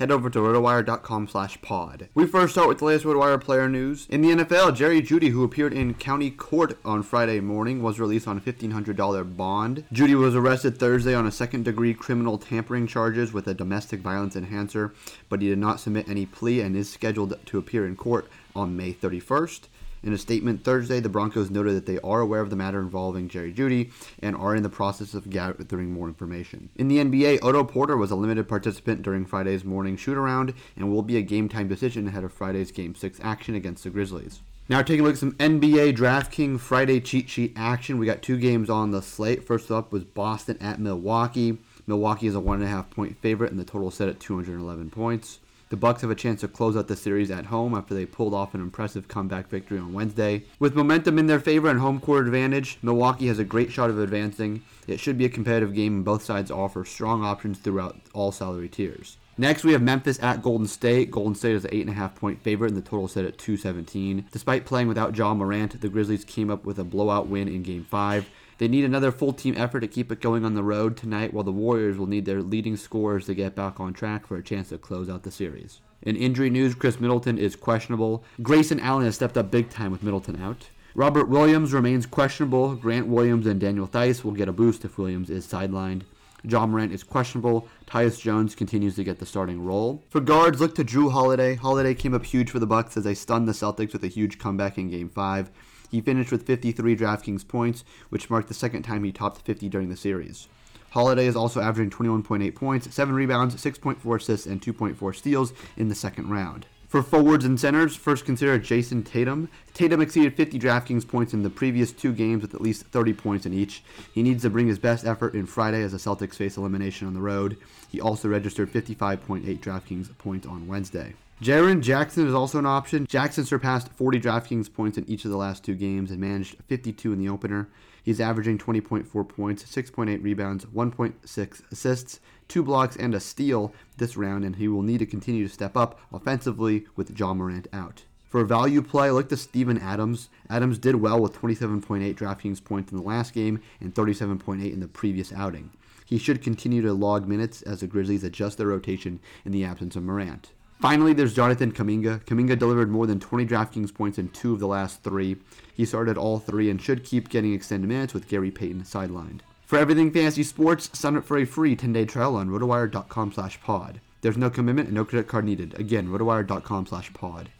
head over to rotowire.com slash pod. We first start with the latest RotoWire player news. In the NFL, Jerry Jeudy, who appeared in county court on Friday morning, was released on a $1,500 bond. Jeudy was arrested Thursday on a second-degree criminal tampering charges with a domestic violence enhancer, but he did not submit any plea and is scheduled to appear in court on May 31st. In a statement Thursday, the Broncos noted that they are aware of the matter involving Jerry Jeudy and are in the process of gathering more information. In the NBA, Otto Porter was a limited participant during Friday's morning shootaround and will be a game time decision ahead of Friday's Game 6 action against the Grizzlies. Now, taking a look at some NBA DraftKings Friday cheat sheet action. We got two games on the slate. First up was Boston at Milwaukee. Milwaukee is a one and a half point favorite, and the total set at 211 points. The Bucks have a chance to close out the series at home after they pulled off an impressive comeback victory on Wednesday. With momentum in their favor and home court advantage, Milwaukee has a great shot of advancing. It should be a competitive game and both sides offer strong options throughout all salary tiers. Next, we have Memphis at Golden State. Golden State is an 8.5 point favorite, and the total set at 217. Despite playing without Ja Morant, the Grizzlies came up with a blowout win in Game 5. They need another full team effort to keep it going on the road tonight, while the Warriors will need their leading scorers to get back on track for a chance to close out the series. In injury news, Khris Middleton is questionable. Grayson Allen has stepped up big time with Middleton out. Robert Williams remains questionable. Grant Williams and Daniel Theis will get a boost if Williams is sidelined. Ja Morant is questionable. Tyus Jones continues to get the starting role. For guards, look to Jrue Holiday. Holiday came up huge for the Bucks as they stunned the Celtics with a huge comeback in Game 5. He finished with 53 DraftKings points, which marked the second time he topped 50 during the series. Holiday is also averaging 21.8 points, 7 rebounds, 6.4 assists, and 2.4 steals in the second round. For forwards and centers, first consider Jayson Tatum. Tatum exceeded 50 DraftKings points in the previous two games with at least 30 points in each. He needs to bring his best effort in Friday as the Celtics face elimination on the road. He also registered 55.8 DraftKings points on Wednesday. Jaren Jackson is also an option. Jackson surpassed 40 DraftKings points in each of the last two games and managed 52 in the opener. He's averaging 20.4 points, 6.8 rebounds, 1.6 assists, 2 blocks, and a steal this round, and he will need to continue to step up offensively with Ja Morant out. For a value play, look to Steven Adams. Adams did well with 27.8 DraftKings points in the last game and 37.8 in the previous outing. He should continue to log minutes as the Grizzlies adjust their rotation in the absence of Morant. Finally, there's Jonathan Kuminga. Kuminga delivered more than 20 DraftKings points in two of the last three. He started all three and should keep getting extended minutes with Gary Payton sidelined. For everything fantasy sports, sign up for a free 10-day trial on rotowire.com slash pod. There's no commitment and no credit card needed. Again, rotowire.com slash pod.